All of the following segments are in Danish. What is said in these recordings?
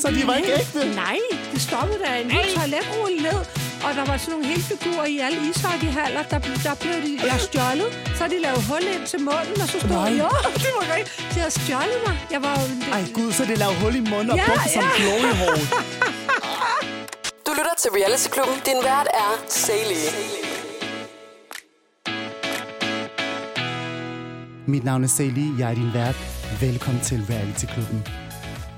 stoppede Så de var ikke ægte? Nej, det stoppede der en hel toiletrulle ned. Og der var sådan nogle hele figurer i alle ishockeyhaller. Der, der blev de jeg stjålet. Så de lavet hul ind til munden, og så stod Nej. jeg, det var rigtigt. De havde stjålet mig. Jeg var jo... Ej gud, så det lavede hul i munden og Ja, brugte som ja. glory hole. Du lytter til Reality Klubben. Din vært er Sally. Mit navn er Sally, jeg er din vært. Velkommen til Reality Klubben.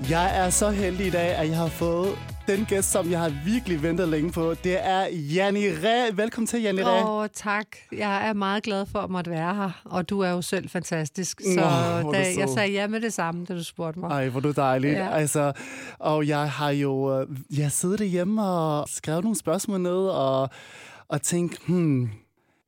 Jeg er så heldig i dag, at jeg har fået den gæst, som jeg har virkelig ventet længe på. Det er Janni Ræ. Velkommen til, Janni Ræ. Åh, tak. Jeg er meget glad for at måtte være her, og du er jo selv fantastisk. Så er da, du jeg sagde ja med det samme, da du spurgte mig. Ej, hvor du dejlig. Ja. Altså, og jeg har jo øh, jeg sidder derhjemme og skrevet nogle spørgsmål ned og, og tænkt, hmm,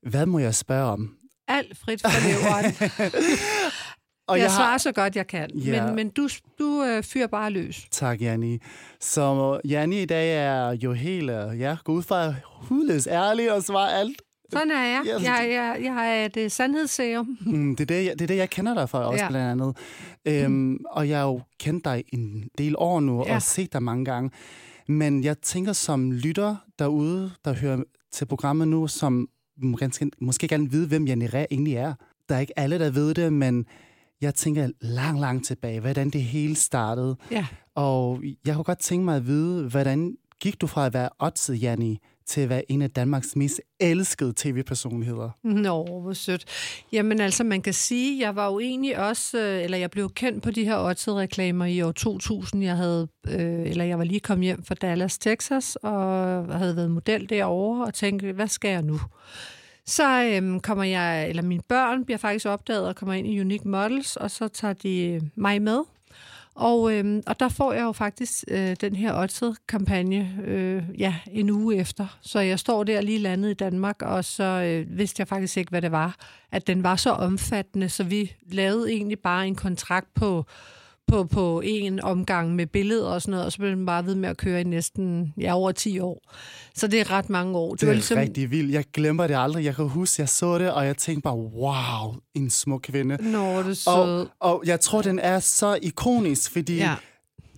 hvad må jeg spørge om? Alt frit for leveren. Og jeg har- svarer så godt, jeg kan. Ja. Men, men du, du øh, fyrer bare løs. Tak, Janni. Så Janni i dag er jo helt, øh, ja, gå ud fra hudløs ærlig og svarer alt. Sådan er jeg. Ja, Jeg, jeg, jeg er et øh, sandhedsserum. Mm, det, er det, jeg, det er det, jeg kender dig for også, Ja. blandt andet. Øhm, og jeg har jo kendt dig en del år nu, Ja. og set dig mange gange. Men jeg tænker som lytter derude, der hører til programmet nu, som må ganske, måske gerne vide, hvem Janne Ræ egentlig er. Der er ikke alle, der ved det, men jeg tænker lang, lang tilbage, hvordan det hele startede. Ja. Og jeg kunne godt tænke mig at vide, hvordan gik du fra at være Otze Janni til at være en af Danmarks mest elskede tv-personligheder? Nå, hvor sødt. Jamen altså, man kan sige, jeg var jo egentlig også, øh, eller jeg blev kendt på de her Otted-reklamer i år 2000. Jeg havde, øh, eller jeg var lige kommet hjem fra Dallas, Texas, og havde været model derovre, og tænkte, hvad skal jeg nu? Så øhm, kommer jeg, eller mine børn bliver faktisk opdaget og kommer ind i Unique Models, og så tager de øh, mig med. Og, øhm, og der får jeg jo faktisk øh, den her Odset-kampagne øh, ja, en uge efter. Så jeg står der lige landet i Danmark, og så øh, vidste jeg faktisk ikke, hvad det var. At den var så omfattende, så vi lavede egentlig bare en kontrakt på, på, på en omgang med billeder og sådan noget, og så blev den bare ved med at køre i næsten ja, over 10 år. Så det er ret mange år. Det er ligesom... rigtig vildt. Jeg glemmer det aldrig. Jeg kan huske, jeg så det, og jeg tænkte bare, wow, en smuk kvinde. Nå, det er sød. Og, og jeg tror, den er så ikonisk, fordi Ja.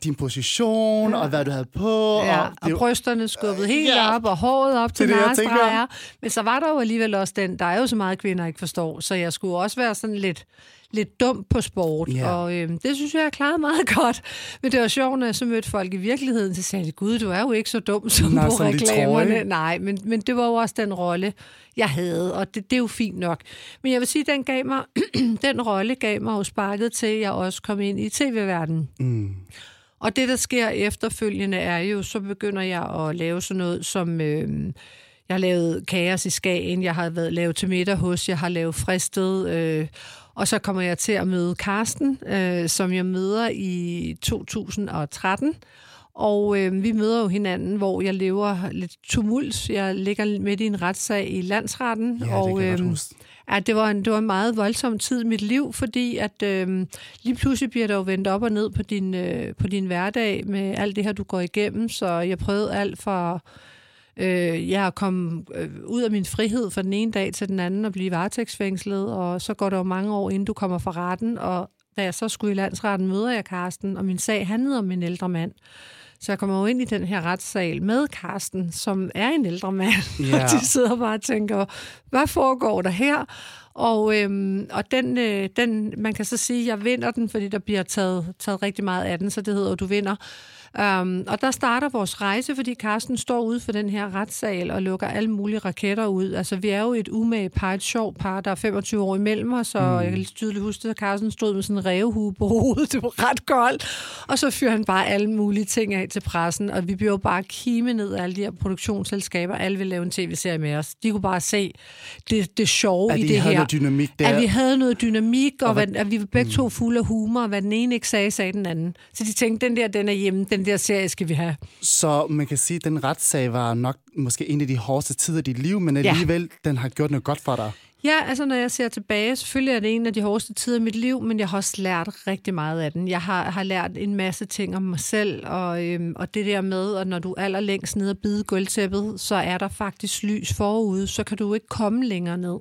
Din position, ja. og hvad du havde på. Ja, og, og brysterne skubbet helt Ja. op, og håret op til Det er det, narstreger. Men så var der jo alligevel også den, der er jo så meget kvinder ikke forstår, så jeg skulle også være sådan lidt, lidt dum på sport, Ja. og øhm, det synes jeg, jeg klarede meget godt. Men det var sjovt, når jeg så mødte folk i virkeligheden, så sagde de, gud, du er jo ikke så dum som Nej, på som reklamerne. Nej, men, men det var jo også den rolle, jeg havde, og det, det er jo fint nok. Men jeg vil sige, den gav mig, den rolle gav mig jo sparket til, at jeg også kom ind i tv-verdenen. Mm. Og det, der sker efterfølgende, er jo, så begynder jeg at lave sådan noget som... Øh, jeg har lavet kaos i Skagen, jeg har været lavet til middag hos, jeg har lavet fristet, øh, og så kommer jeg til at møde Karsten, øh, som jeg møder i 2013. Og øh, vi møder jo hinanden, hvor jeg lever lidt tumult. Jeg ligger midt i en retssag i landsretten. Ja, og, kan at det var, en, det var en meget voldsom tid i mit liv, fordi at øh, lige pludselig bliver der jo vendt op og ned på din, øh, på din hverdag med alt det her, du går igennem. Så jeg prøvede alt fra øh, jeg at komme øh, ud af min frihed fra den ene dag til den anden og blive varetægtsfængslet, og så går der jo mange år, inden du kommer fra retten, og da jeg så skulle i landsretten, møder jeg Karsten, og min sag handlede om en ældre mand. Så jeg kommer jo ind i den her retssal med Karsten, som er en ældre mand. Ja. og de sidder bare og tænker, hvad foregår der her? Og, øhm, og den, øh, den, man kan så sige, at jeg vinder den, fordi der bliver taget, taget rigtig meget af den, så det hedder, du vinder. Um, og der starter vores rejse, fordi Carsten står ude for den her retssal og lukker alle mulige raketter ud. Altså, vi er jo et umage par, et sjovt par, der er 25 år imellem os, og mm. jeg kan tydeligt huske, at Carsten stod med sådan en revhue på hovedet, det var ret koldt, og så fyrer han bare alle mulige ting af til pressen, og vi bliver jo bare kime ned af alle de her produktionsselskaber, alle vil lave en tv-serie med os. De kunne bare se det, det sjove At i I det havde her. noget dynamik der. At vi havde noget dynamik, og, Og hvad- at vi var begge to fulde af humor, og hvad den ene ikke sagde, sagde den anden. Så de tænkte, den der, den er hjemme, den der serie skal vi have. Så man kan sige, at den retssag var nok måske en af de hårdeste tider i dit liv, men Ja. alligevel, den har gjort noget godt for dig. Ja, altså når jeg ser tilbage, selvfølgelig er det en af de hårdeste tider i mit liv, men jeg har også lært rigtig meget af den. Jeg har, har lært en masse ting om mig selv, og, øhm, og det der med, at når du er allerlængst ned og bide gulvtæppet, så er der faktisk lys forude, så kan du ikke komme længere ned.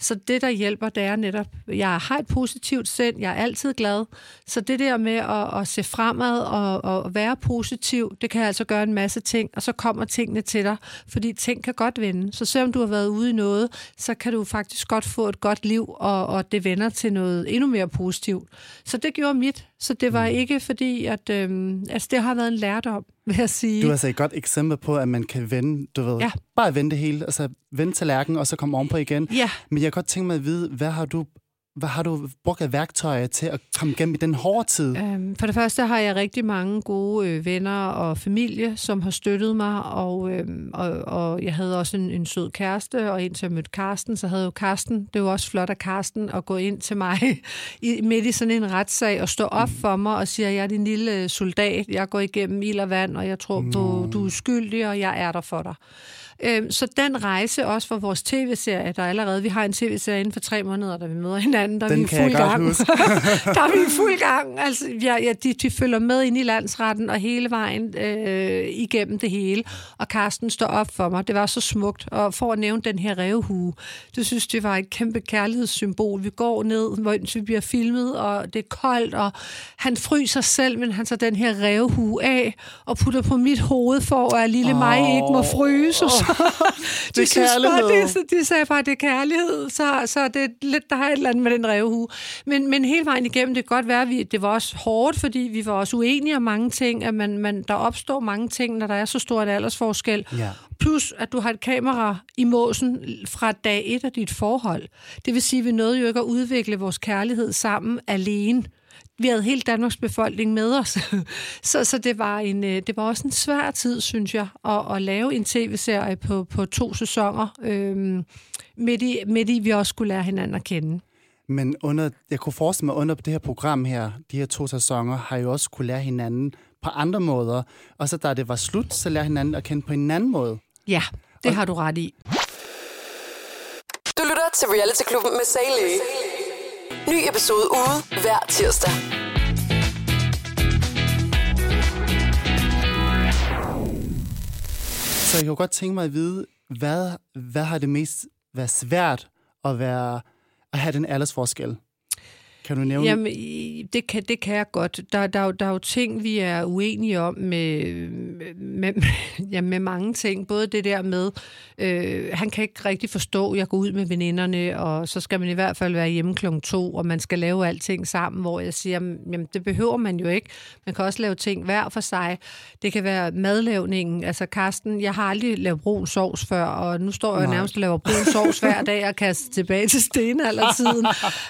Så det, der hjælper, det er netop, jeg har et positivt sind, jeg er altid glad, så det der med at, at se fremad og, og være positiv, det kan altså gøre en masse ting, og så kommer tingene til dig, fordi ting kan godt vende. Så selvom du har været ude i noget, så kan du faktisk godt få et godt liv, og, og det vender til noget endnu mere positivt. Så det gjorde mit. Så det var mm. ikke fordi, at øhm, altså det har været en lærdom, vil jeg sige. Du har altså et godt eksempel på, at man kan vende, du ved, Ja. bare vende det hele, altså vende tallerkenen, og så komme ovenpå igen. Ja, Men jeg kan godt tænke mig at vide, hvad har du, hvad har du brugt af værktøjer til at komme igennem i den hårde tid? Øhm, For det første har jeg rigtig mange gode øh, venner og familie, som har støttet mig, og, øhm, og, og jeg havde også en, en sød kæreste, og indtil jeg mødte Karsten, så havde jo Karsten. Det var også flot af Karsten at gå ind til mig i, midt i sådan en retssag og stå op for mig og sige, jeg er din lille øh, soldat, jeg går igennem ild og vand, og jeg tror på, du er skyldig, og jeg er der for dig. Øhm, Så den rejse også for vores tv-serie, der allerede, vi har en tv-serie inden for tre måneder, da vi møder hinanden, der er Den vi i fuld gang. der er vi i fuld gang. Altså, ja, ja, de, de følger med ind i landsretten og hele vejen øh, igennem det hele. Og Karsten står op for mig. Det var så smukt. Og for at nævne den her revhue, det synes det var et kæmpe kærlighedssymbol. Vi går ned, mens vi bliver filmet, og det er koldt, og han fryser selv, men han tager den her revhue af og putter på mit hoved for, at lille oh. mig ikke må fryse. Og så, Det er de synes bare, kærlighed. det, de sagde bare, det er kærlighed, så, så det er lidt, der er et eller andet med den revhue. Men, men hele vejen igennem, det kan godt være, at vi, det var også hårdt, fordi vi var også uenige om mange ting, at man, man, der opstår mange ting, når der er så stor en aldersforskel. Ja. Plus, at du har et kamera i måsen fra dag et af dit forhold. Det vil sige, at vi nåede jo ikke at udvikle vores kærlighed sammen alene. Vi havde hele Danmarks befolkning med os. så så det, var en, øh, det var også en svær tid, synes jeg, at, at lave en tv-serie på, på to sæsoner, øhm, midt, i, midt i vi også skulle lære hinanden at kende. Men under, jeg kunne forestille mig, under det her program her, de her to sæsoner, har jeg også kunne lære hinanden på andre måder. Og så da det var slut, så lære hinanden at kende på en anden måde. Ja, det har du ret i. Du lytter til Reality Klubben med Sally. Ny episode ude hver tirsdag. Så jeg kunne godt tænke mig at vide, hvad, hvad har det mest været svært at, være, at have den aldersforskel? Kan du nævne? Jamen, det kan, det kan jeg godt. Der, der, er jo- der er jo ting, vi er uenige om med, med, ja, med mange ting. Både det der med, øh, han kan ikke rigtig forstå, at jeg går ud med veninderne, og så skal man i hvert fald være hjemme klokken to, og man skal lave alting sammen, hvor jeg siger, jamen det behøver man jo ikke. Man kan også lave ting hver for sig. Det kan være madlavningen. Altså Karsten, jeg har aldrig lavet brun sovs før, og nu står jeg Nej. nærmest og laver brun sovs hver dag og kaster tilbage til stenaldertiden.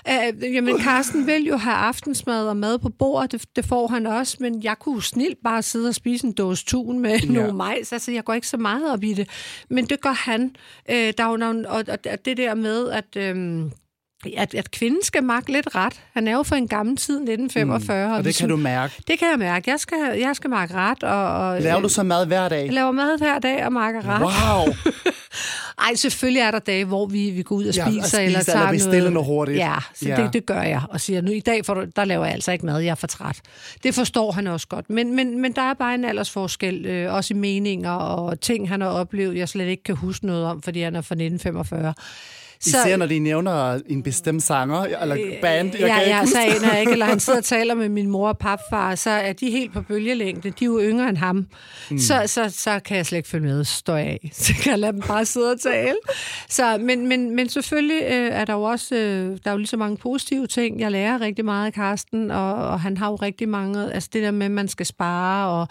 uh, jamen Karsten vil jo have aftensmad og mad på bordet, det, det får han også, men jeg kunne snilt bare sidde og spise en dåse tun med ja. nogle majs. Altså, jeg går ikke så meget op i det. Men det gør han. Uh, der er jo nogle, og, og det der med, at... øhm, at, at kvinden skal magte lidt ret. Han er jo for en gammel tid, 1945. Mm. og det hvis kan du mærke. Det kan jeg mærke. Jeg skal, jeg skal magte ret. Og, og, Laver du så mad hver dag? jeg laver mad hver dag og makker ret. Wow! Ej, selvfølgelig er der dage, hvor vi, vi går ud og Ja, spiser, og spiser, eller eller tager bestiller noget. noget hurtigt. Ja, så Ja. Det, det gør jeg. Og siger, nu i dag får du, der laver jeg altså ikke mad, jeg er for træt. Det forstår han også godt. Men, men, men der er bare en aldersforskel, øh, også i meninger og ting, han har oplevet, jeg slet ikke kan huske noget om, fordi han er fra 1945. Især når de nævner en bestemt sanger eller band. Jeg ja, ja, så aner jeg ikke, eller han sidder og taler med min mor og papfar, så er de helt på bølgelængde. De er jo yngre end ham. Mm. Så, så, så kan jeg slet ikke følge med, så står jeg af. Så kan jeg lade dem bare sidde og tale. Så, men, men, men selvfølgelig øh, er der jo også øh, der er jo lige så mange positive ting. Jeg lærer rigtig meget af Karsten, og, og han har jo rigtig mange, altså det der med, at man skal spare, og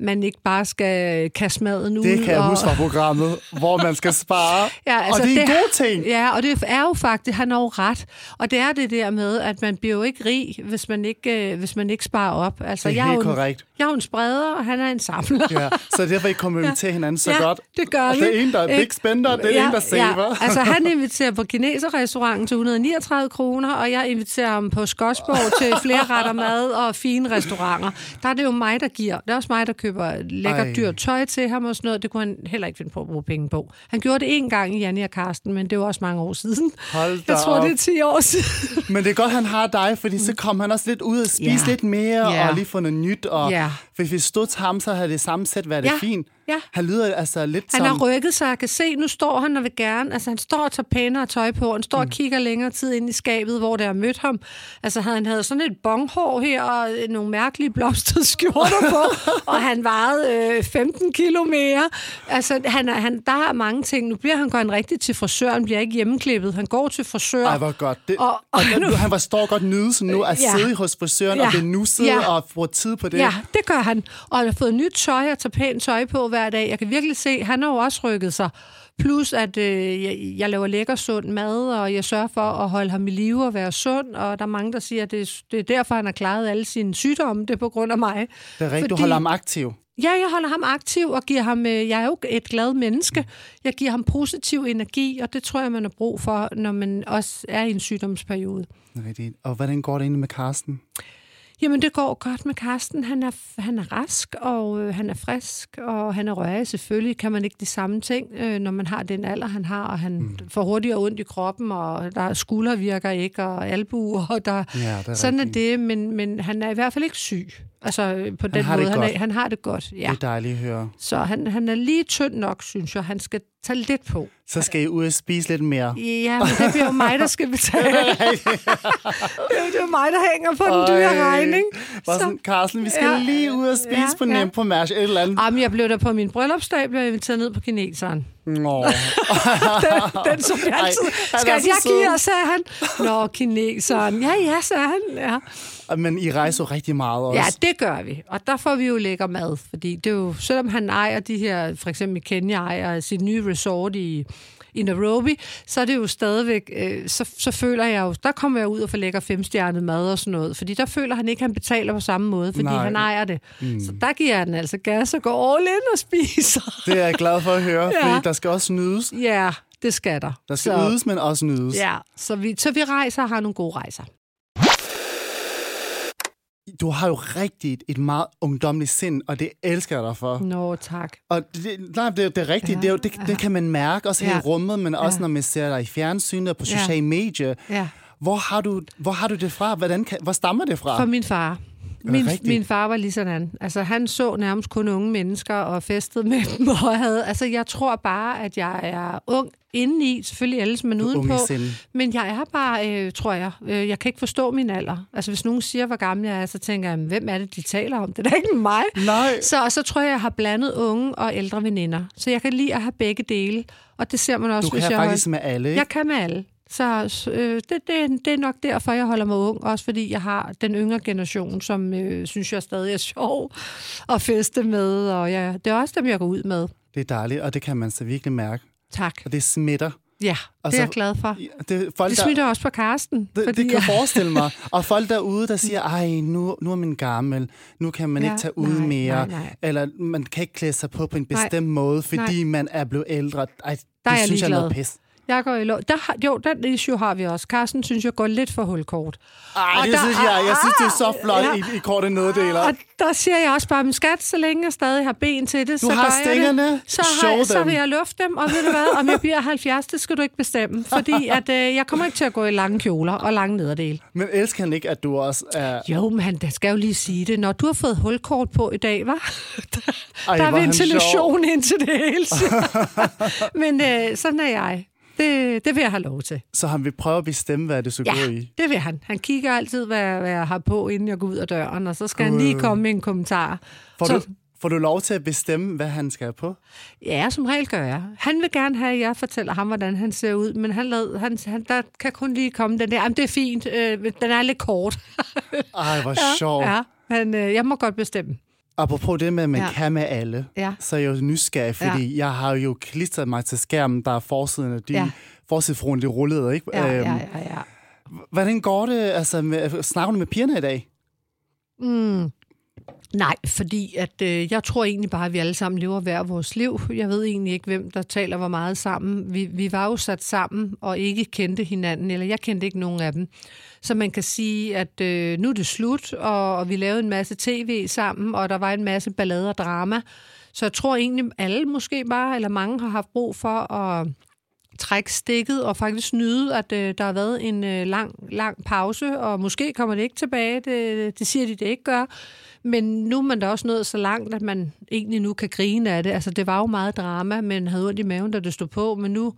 man ikke bare skal kaste maden ud. Det kan jeg og, huske fra programmet, hvor man skal spare. Ja, altså og det er en god ting. Ja, og det er jo faktisk, han har jo ret. Og det er det der med, at man bliver jo ikke rig, hvis man ikke, øh, hvis man ikke sparer op. Altså, Det er jeg helt jo en, korrekt. Jeg er jo en spreder, og han er en samler. Ja, så derfor ikke kommenterer hinanden så Ja, godt. det gør og vi. det er en, der er big spender, det er en, der saver. Ja, altså han inviterer på kineserrestauranten til 139 kroner, og jeg inviterer ham på Skotsborg til flere retter mad og fine restauranter. Der er det jo mig, der giver. Det er også mig, der køber lækker Ej. dyrt tøj til ham og sådan noget. Det kunne han heller ikke finde på at bruge penge på. Han gjorde det en gang i Janne og Karsten, men det var også mange år siden. Hold Jeg tror, op. det er 10 år siden. Men det er godt, han har dig, fordi så kom han også lidt ud og spise Ja. lidt mere, Ja. og lige få noget nyt. Og Ja. Hvis vi stod til ham, så havde det samme sæt været Ja. fint. Ja. Han lyder altså lidt Han som... har rykket sig, jeg kan se, nu står han og vil gerne, altså han står og tager pænere tøj på, han står og kigger længere tid ind i skabet, hvor der har mødt ham. Altså han havde sådan et bonghår her, og øh, nogle mærkelige blomstrede skjorter på, og han vejede øh, 15 kilo mere. Altså han, er- han, der er mange ting. Nu bliver han gået rigtig til frisøren, bliver ikke hjemmeklippet. Han går til frisør. Ej, hvor godt. Det, Og- og, og og, nu- han var står godt nyde nu at Ja. sidde hos frisøren Ja. og blive nusset Ja. og få tid på det. Ja, det gør han. Og han har fået nyt tøj og tager pænt tøj på hver dag. Jeg kan virkelig se, han har jo også rykket sig. Plus, at øh, jeg, jeg laver lækker sund mad, og jeg sørger for at holde ham i live og være sund. Og der er mange, der siger, at det, er- det er derfor, han har klaret alle sine sygdomme. Det er på grund af mig. Det er rigtigt, du Fordi- holder ham aktiv. Ja, jeg holder ham aktiv og giver ham... øh, Jeg er jo et glad menneske. Jeg giver ham positiv energi, og det tror jeg, man har brug for, når man også er i en sygdomsperiode. Er Rigtigt. Og hvordan går det egentlig med Karsten? Jamen, det går godt med Karsten. Han er, han er rask, og øh, han er frisk, og han er rørig. Selvfølgelig kan man ikke de samme ting, øh, når man har den alder, han har, og han mm. får hurtigere ondt i kroppen, og der er skulder virker ikke, og albuer, og der, Ja, det er sådan rigtigt. er det, men, men han er i hvert fald ikke syg. Altså, øh, på den har det måde. Han, godt. er, han har det godt, ja. Det er dejligt at høre. Så han, han er lige tynd nok, synes jeg. Han skal tage lidt på. Så skal I ud og spise lidt mere. Ja, men det bliver jo mig, der skal betale. det er jo- det mig, der hænger på den dyre Ej. regning. Bare Så- sådan, Carsten, vi skal Ja, lige ud og spise ja, på ja. På Mærsk, et eller andet. Jamen, jeg blev der på min bryllupsdag, blev jeg inviteret ned på kineseren. Nå. Den, den som jeg Ej, altid... han Skal jeg give jer, sagde han. Nå, kineseren. Ja, ja, sagde han. Ja. Men I rejser jo rigtig meget også. ja, det gør vi. Og der får vi jo lækker mad. Fordi det er jo, selvom han ejer de her, for eksempel Kenya ejer sit nye resort i, i Nairobi, så er det jo stadigvæk, øh, så, så føler jeg jo, der kommer jeg ud og får lækker femstjernet mad og sådan noget. Fordi der føler han ikke, at han betaler på samme måde, fordi Nej. han ejer det. Mm. Så der giver den altså gas og går all in og spiser. Det er jeg glad for at høre, Ja. fordi der skal også nydes. Ja, det skal der. Der skal Så- ydes, men også nydes. Ja, så vi, så vi rejser og har nogle gode rejser. Du har jo rigtig et, et meget ungdomligt sind, og det elsker jeg dig for. Nå, tak. Og det, nej, det, det er rigtigt. Ja, det, er jo, det, det kan man mærke også her Ja. i rummet, men også Ja. når man ser dig i fjernsynet og på Ja. sociale medier. Ja. Hvor har du, hvor har du det fra? Hvordan kan, hvor stammer det fra? For min far. Min, rigtigt? min far var lige sådan. Altså, han så nærmest kun unge mennesker og festede med dem. Og havde, altså, jeg tror bare, at jeg er ung indeni. Selvfølgelig ellers, men Du udenpå. Men jeg er bare, øh, tror jeg, øh, jeg kan ikke forstå min alder. Altså, hvis nogen siger, hvor gammel jeg er, så tænker jeg, hvem er det, de taler om? Det er da ikke mig. Nej. Så, og så tror jeg, jeg har blandet unge og ældre veninder. Så jeg kan lide at have begge dele. Og det ser man også, Du hvis kan jeg faktisk med alle, ikke? Jeg kan med alle. Så øh, det, det, det er nok derfor, jeg holder mig ung. Også fordi jeg har den yngre generation, som øh, synes jeg stadig er sjov at feste med. Og ja, det er også dem, jeg går ud med. Det er dejligt, og det kan man så virkelig mærke. Tak. Og det smitter. Ja, Og det er jeg glad for. Det, folk, Det der- smitter også på Karsten. Det, fordi det kan jeg forestille mig. Og folk derude, der siger, ej, nu, nu er man gammel, nu kan man Ja, ikke tage ud nej, mere, nej, nej. eller man kan ikke klæde sig på på en Nej, bestemt måde, fordi man er blevet ældre. Ej, det Der er jeg synes jeg er noget ligeglad. pis. Jeg går i lov. Der har, jo, den issue har vi også. Carsten synes, jeg går lidt for hulkort. Ej, Og det der- synes jeg, jeg synes, det er så flot Ja. i, i korte neddeler. Og der siger jeg også bare, men skat, så længe jeg stadig har ben til det, så har jeg stængerne. det. Så, har, jeg- så dem. vil jeg lufte dem, og ved du hvad, om jeg bliver 70, det skal du ikke bestemme. Fordi at, øh, jeg kommer ikke til at gå i lange kjoler og lange nederdel. Men elsker han ikke, at du også er... Jo, men han skal jo lige sige det. Når du har fået hulkort på i dag, var der, Ej, der er ventilation ind til det hele. men øh, sådan er jeg. Det, det vil jeg have lov til. Så han vil prøve at bestemme, hvad det skal Ja, gå i. det vil han. Han kigger altid, hvad, hvad jeg har på, inden jeg går ud af døren, og så skal han lige komme med en kommentar. Får Så- du, får du lov til at bestemme, hvad han skal have på? Ja, som regel gør jeg. Han vil gerne have, at jeg fortæller ham, hvordan han ser ud, men han, lad, han, han der kan kun lige komme den der, jamen det er fint, øh, den er lidt kort. Ej, hvor sjovt. ja, men øh, jeg må godt bestemme. Apropos det med, at man Ja. kan med alle, Ja. så er jeg jo nysgerrig, fordi ja. jeg har jo klistret mig til skærmen, der er forsiden af din Ja. ja. forsidfruen, det rullede, ikke? Ja, Øhm, ja, ja, ja. Hvordan går det? Altså, med, snakker du med pigerne i dag? Mm. Nej, fordi at, øh, jeg tror egentlig bare, at vi alle sammen lever hver vores liv. Jeg ved egentlig ikke, hvem der taler hvor meget sammen. Vi, vi var jo sat sammen og ikke kendte hinanden, eller jeg kendte ikke nogen af dem. Så man kan sige, at øh, nu er det slut, og, og vi lavede en masse tv sammen, og der var en masse ballade og drama. Så jeg tror egentlig, alle måske bare, eller mange har haft brug for at trække stikket og faktisk nyde, at øh, der har været en øh, lang, lang pause, og måske kommer det ikke tilbage, det, det siger de, det ikke gør. Men nu er man da også nået så langt, at man egentlig nu kan grine af det. Altså, det var jo meget drama, men havde ondt i maven, da det stod på, men nu,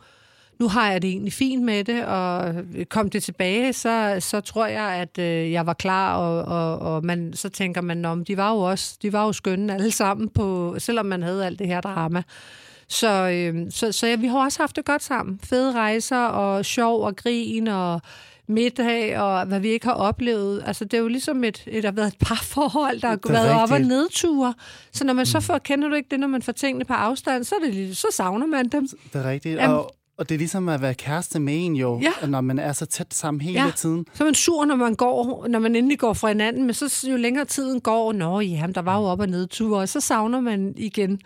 nu har jeg det egentlig fint med det, og kom det tilbage, så, så tror jeg, at øh, jeg var klar, og, og, og man, så tænker man, om de var jo også, de var jo skønne alle sammen, på, selvom man havde alt det her drama. Så, øh, så, så ja, vi har også haft det godt sammen. Fede rejser, og sjov og grin, og middag, og hvad vi ikke har oplevet. Altså, det er jo ligesom et, et, har været et parforhold, der har været rigtigt. op- og nedture. Så når man så får, kender du ikke det, når man får tingene på afstand, så, er det, så savner man dem. Det er rigtigt, Jamen, og, og det er ligesom at være kæreste med en jo, Ja. når man er så tæt sammen hele Ja. tiden. Så er man sur, når man går, når man endelig går fra hinanden, men så jo længere tiden går, nå ja, der var jo op- og nedture, og så savner man igen.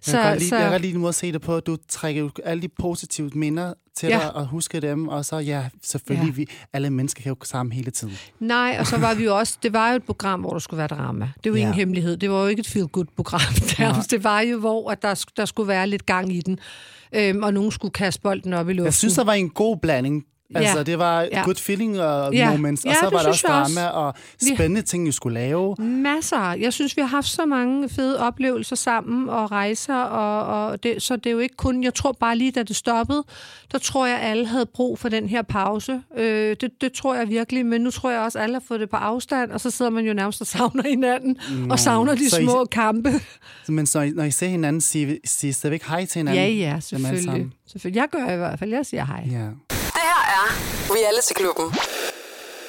Så, jeg, kan godt lide, jeg kan lide den måde at se det på, at du trækker alle de positive minder til Ja. dig og husker dem, og så ja, selvfølgelig, Ja. Vi, alle mennesker kan jo sammen hele tiden. Nej, og så var vi jo også, det var jo et program, hvor der skulle være drama. Det er jo Ja. ingen hemmelighed. Det var jo ikke et feel-good-program. Det var jo, hvor at der, der skulle være lidt gang i den. Øhm, og nogen skulle kaste bolden op i luften. Jeg synes, der var en god blanding. Altså, Ja. det var Ja. good feeling og Ja. moments, og Ja, så det var der også drama og Vi- spændende ting, vi skulle lave. Masser. Jeg synes, vi har haft så mange fede oplevelser sammen og rejser, og, og det, så det er jo ikke kun... Jeg tror bare lige, da det stoppede, der tror jeg, alle havde brug for den her pause. Øh, det, det tror jeg virkelig, men nu tror jeg også, alle har fået det på afstand, og så sidder man jo nærmest og savner hinanden, og savner de Så I- små kampe. Men så, når I ser hinanden, siger, I stadigvæk hej til hinanden? Ja, ja, alle selvfølgelig. selvfølgelig. Jeg gør i hvert fald. Jeg siger hej. Ja. Det Reality-klubben.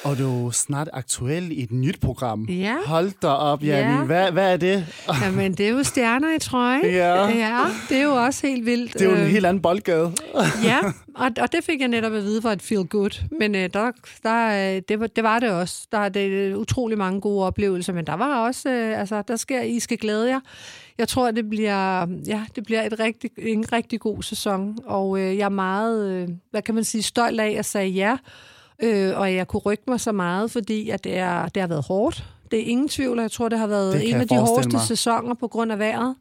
Og du er snart aktuel i et nyt program. Ja. Hold da op, Janni. Ja. Hvad, hvad er det? Jamen, det er jo stjerner i trøjen. Ja. ja det er jo også helt vildt. Det er jo en Øh, helt anden boldgade. Ja, og, og det fik jeg netop at vide var et feel good. Men øh, der, der, øh, det, var, det var det også. Der er det utrolig mange gode oplevelser, men der var også, øh, altså, der sker, I skal glæde jer. Jeg tror, det bliver, ja, det bliver et rigtig, en rigtig god sæson, og øh, jeg er meget, øh, hvad kan man sige, stolt af at sige ja, øh, og jeg kunne rykke mig så meget, fordi at det, er, det har været hårdt. Det er ingen tvivl, og jeg tror, det har været Det en af de hårdeste mig. sæsoner på grund af vejret.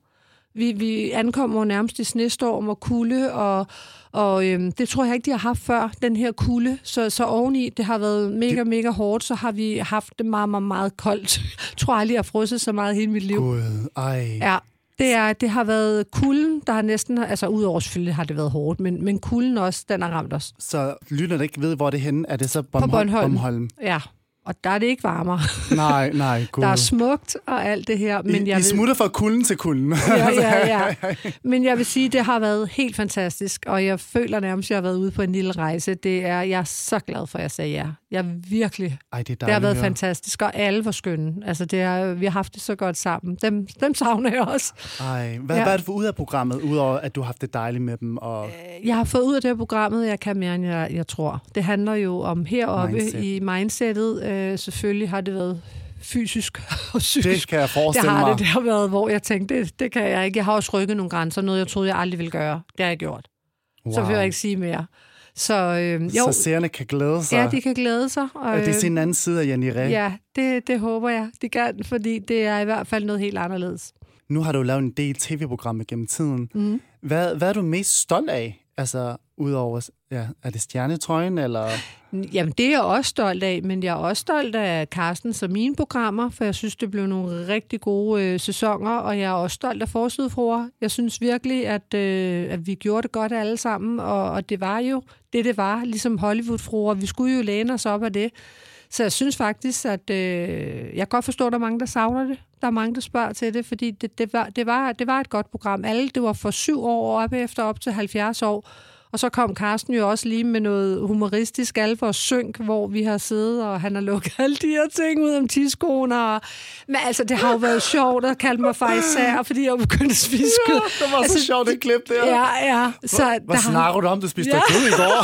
Vi, vi ankommer jo nærmest i snestorm og kulde, og, og øhm, det tror jeg ikke, de har haft før, den her kulde. Så, så oveni, det har været mega, mega hårdt, så har vi haft det meget, meget, meget koldt. Jeg tror aldrig, jeg har frosset så meget hele mit liv. Gud, ej. Ja, det, er, det har været kulden, der har næsten, altså udover selvfølgelig har det været hårdt, men, men kulden også, den har ramt os. Så lytterne ikke ved, hvor det er henne, er det så Bornholm? Bornholm. Bornholm. Ja, og der er det ikke varmere. Nej, nej, gud. Der er smukt og alt det her, men I, jeg I ved- smutter fra kulden til kulden. ja, ja, ja. Men jeg vil sige, det har været helt fantastisk, og jeg føler nærmest, at jeg har været ude på en lille rejse. Det er, jeg er så glad for, at jeg sagde ja. Jeg virkelig, Ej, det er det har dejligt været fantastisk, og alle var skønne. Altså, det er, vi har haft det så godt sammen. Dem, dem savner jeg også. Ej, hvad, Ja. hvad er det for ud af programmet, udover at du har haft det dejligt med dem? Og... Jeg har fået ud af det her programmet, jeg kan mere, end jeg, jeg tror. Det handler jo om heroppe Mindset. i mindsetet. Øh, selvfølgelig har det været fysisk og psykisk. Det kan jeg Det forestille har mig. det. Det har været, hvor jeg tænkte, det, det kan jeg ikke. Jeg har også rykket nogle grænser, noget jeg troede, jeg aldrig ville gøre. Det har jeg gjort. Wow. Så vil jeg ikke sige mere. Så øh, jo, Så seerne kan glæde sig. ja, de kan glæde sig. Og, Og det er en anden side af Janni Ræ. Ja, det, det håber jeg, de kan, fordi det er i hvert fald noget helt anderledes. Nu har du lavet en del tv-programmer gennem tiden. Mm. Hvad, hvad er du mest stolt af? Altså, udover, ja, er det stjernetrøjen, eller... Jamen, det er jeg også stolt af, men jeg er også stolt af Carstens og mine programmer, for jeg synes, det blev nogle rigtig gode øh, sæsoner, og jeg er også stolt af Forsidefruer. Jeg synes virkelig, at, øh, at vi gjorde det godt alle sammen, og, og det var jo det, det var, ligesom Hollywood-fruer. Vi skulle jo læne os op af det. Så jeg synes faktisk, at øh, jeg kan godt forstå, at der er mange, der savner det. Der er mange, der spørger til det, fordi det, det, var, det, var, det var et godt program. Alle, det var for syv år op efter op til 70 år. Og så kom Carsten jo også lige med noget humoristisk alvor synk, hvor vi har siddet, og han har lukket alle de her ting ud om tidskoner. Og... Men altså, det har jo været sjovt at kalde mig især, fordi jeg begyndte at spise kød. det var så sjovt, det klip der. Ja, ja. Så Hvad der har- snakker du om, du spiste Ja. ja. kød i går?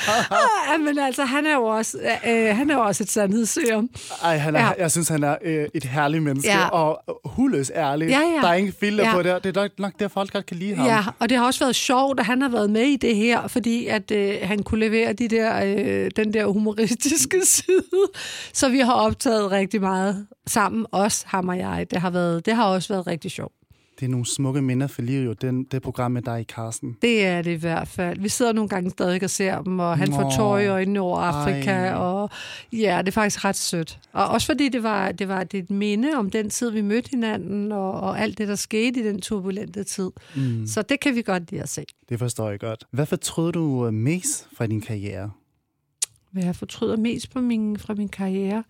Ja, men altså, han er jo også, øh, han er jo også et sandhedsserum. Ej, han er, Ja. ja. jeg synes, han er øh, et herligt menneske, Ja. ja. og huløs ærlig. Ja, ja. Der er ingen filter Ja. ja. på det. Det er nok, nok der, folk godt kan lide ham. Ja, og det har også været sjovt, at han har været med i det her, fordi at øh, han kunne levere de der, øh, den der humoristiske side. Så vi har optaget rigtig meget sammen, os, ham og jeg. Det har, været, det har også været rigtig sjovt. Det er nogle smukke minder for livet, jo, den, det program med dig, Carsten. Det er det i hvert fald. Vi sidder nogle gange stadig og ser dem, og han Nå, får tår i øjnene over Afrika, ej. og ja, det er faktisk ret sødt. Og også fordi det var, det var et minde om den tid, vi mødte hinanden, og, og alt det, der skete i den turbulente tid. Mm. Så det kan vi godt lide at se. Det forstår jeg godt. Hvad fortrød du mest fra din karriere? Hvad jeg fortryder mest på min, fra min karriere?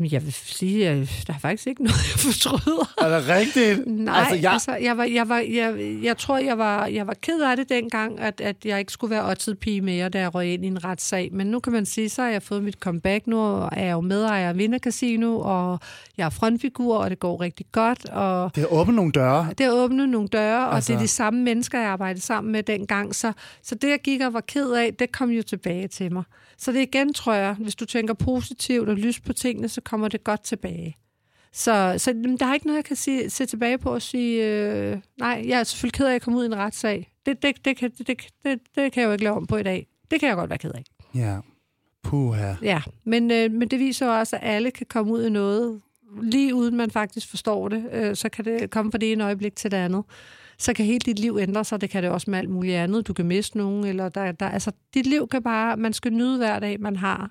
Jeg vil sige, at der er faktisk ikke noget, jeg fortryder. Er det rigtigt? Nej, altså, jeg... Altså, jeg, var, jeg, var, jeg, jeg tror, jeg var, jeg var ked af det dengang, at, at jeg ikke skulle være ottid pige mere, da jeg røg ind i en retssag. Men nu kan man sige, så har jeg fået mit comeback. Nu er jeg jo medejer af Vinder Casino, og jeg er frontfigur, og det går rigtig godt. Og det har åbnet nogle døre. Det har åbnet nogle døre, altså... og det er de samme mennesker, jeg arbejdede sammen med dengang. Så, så det, jeg gik og var ked af, det kom jo tilbage til mig. Så det igen, tror jeg, hvis du tænker positivt og lyst på tingene, så kommer det godt tilbage. Så, så der er ikke noget, jeg kan sige, se tilbage på og sige, øh, nej, jeg er selvfølgelig ked af, at jeg kom ud i en retssag. Det, det, det, kan, det, det, det, det kan jeg jo ikke lave om på i dag. Det kan jeg godt være ked af. Ja, puha. Ja, men, øh, men det viser jo også, at alle kan komme ud i noget, lige uden man faktisk forstår det. Øh, så kan det komme fra det ene øjeblik til det andet så kan hele dit liv ændre sig. Det kan det også med alt muligt andet. Du kan miste nogen, eller der, der, altså, dit liv kan bare, man skal nyde hver dag, man har,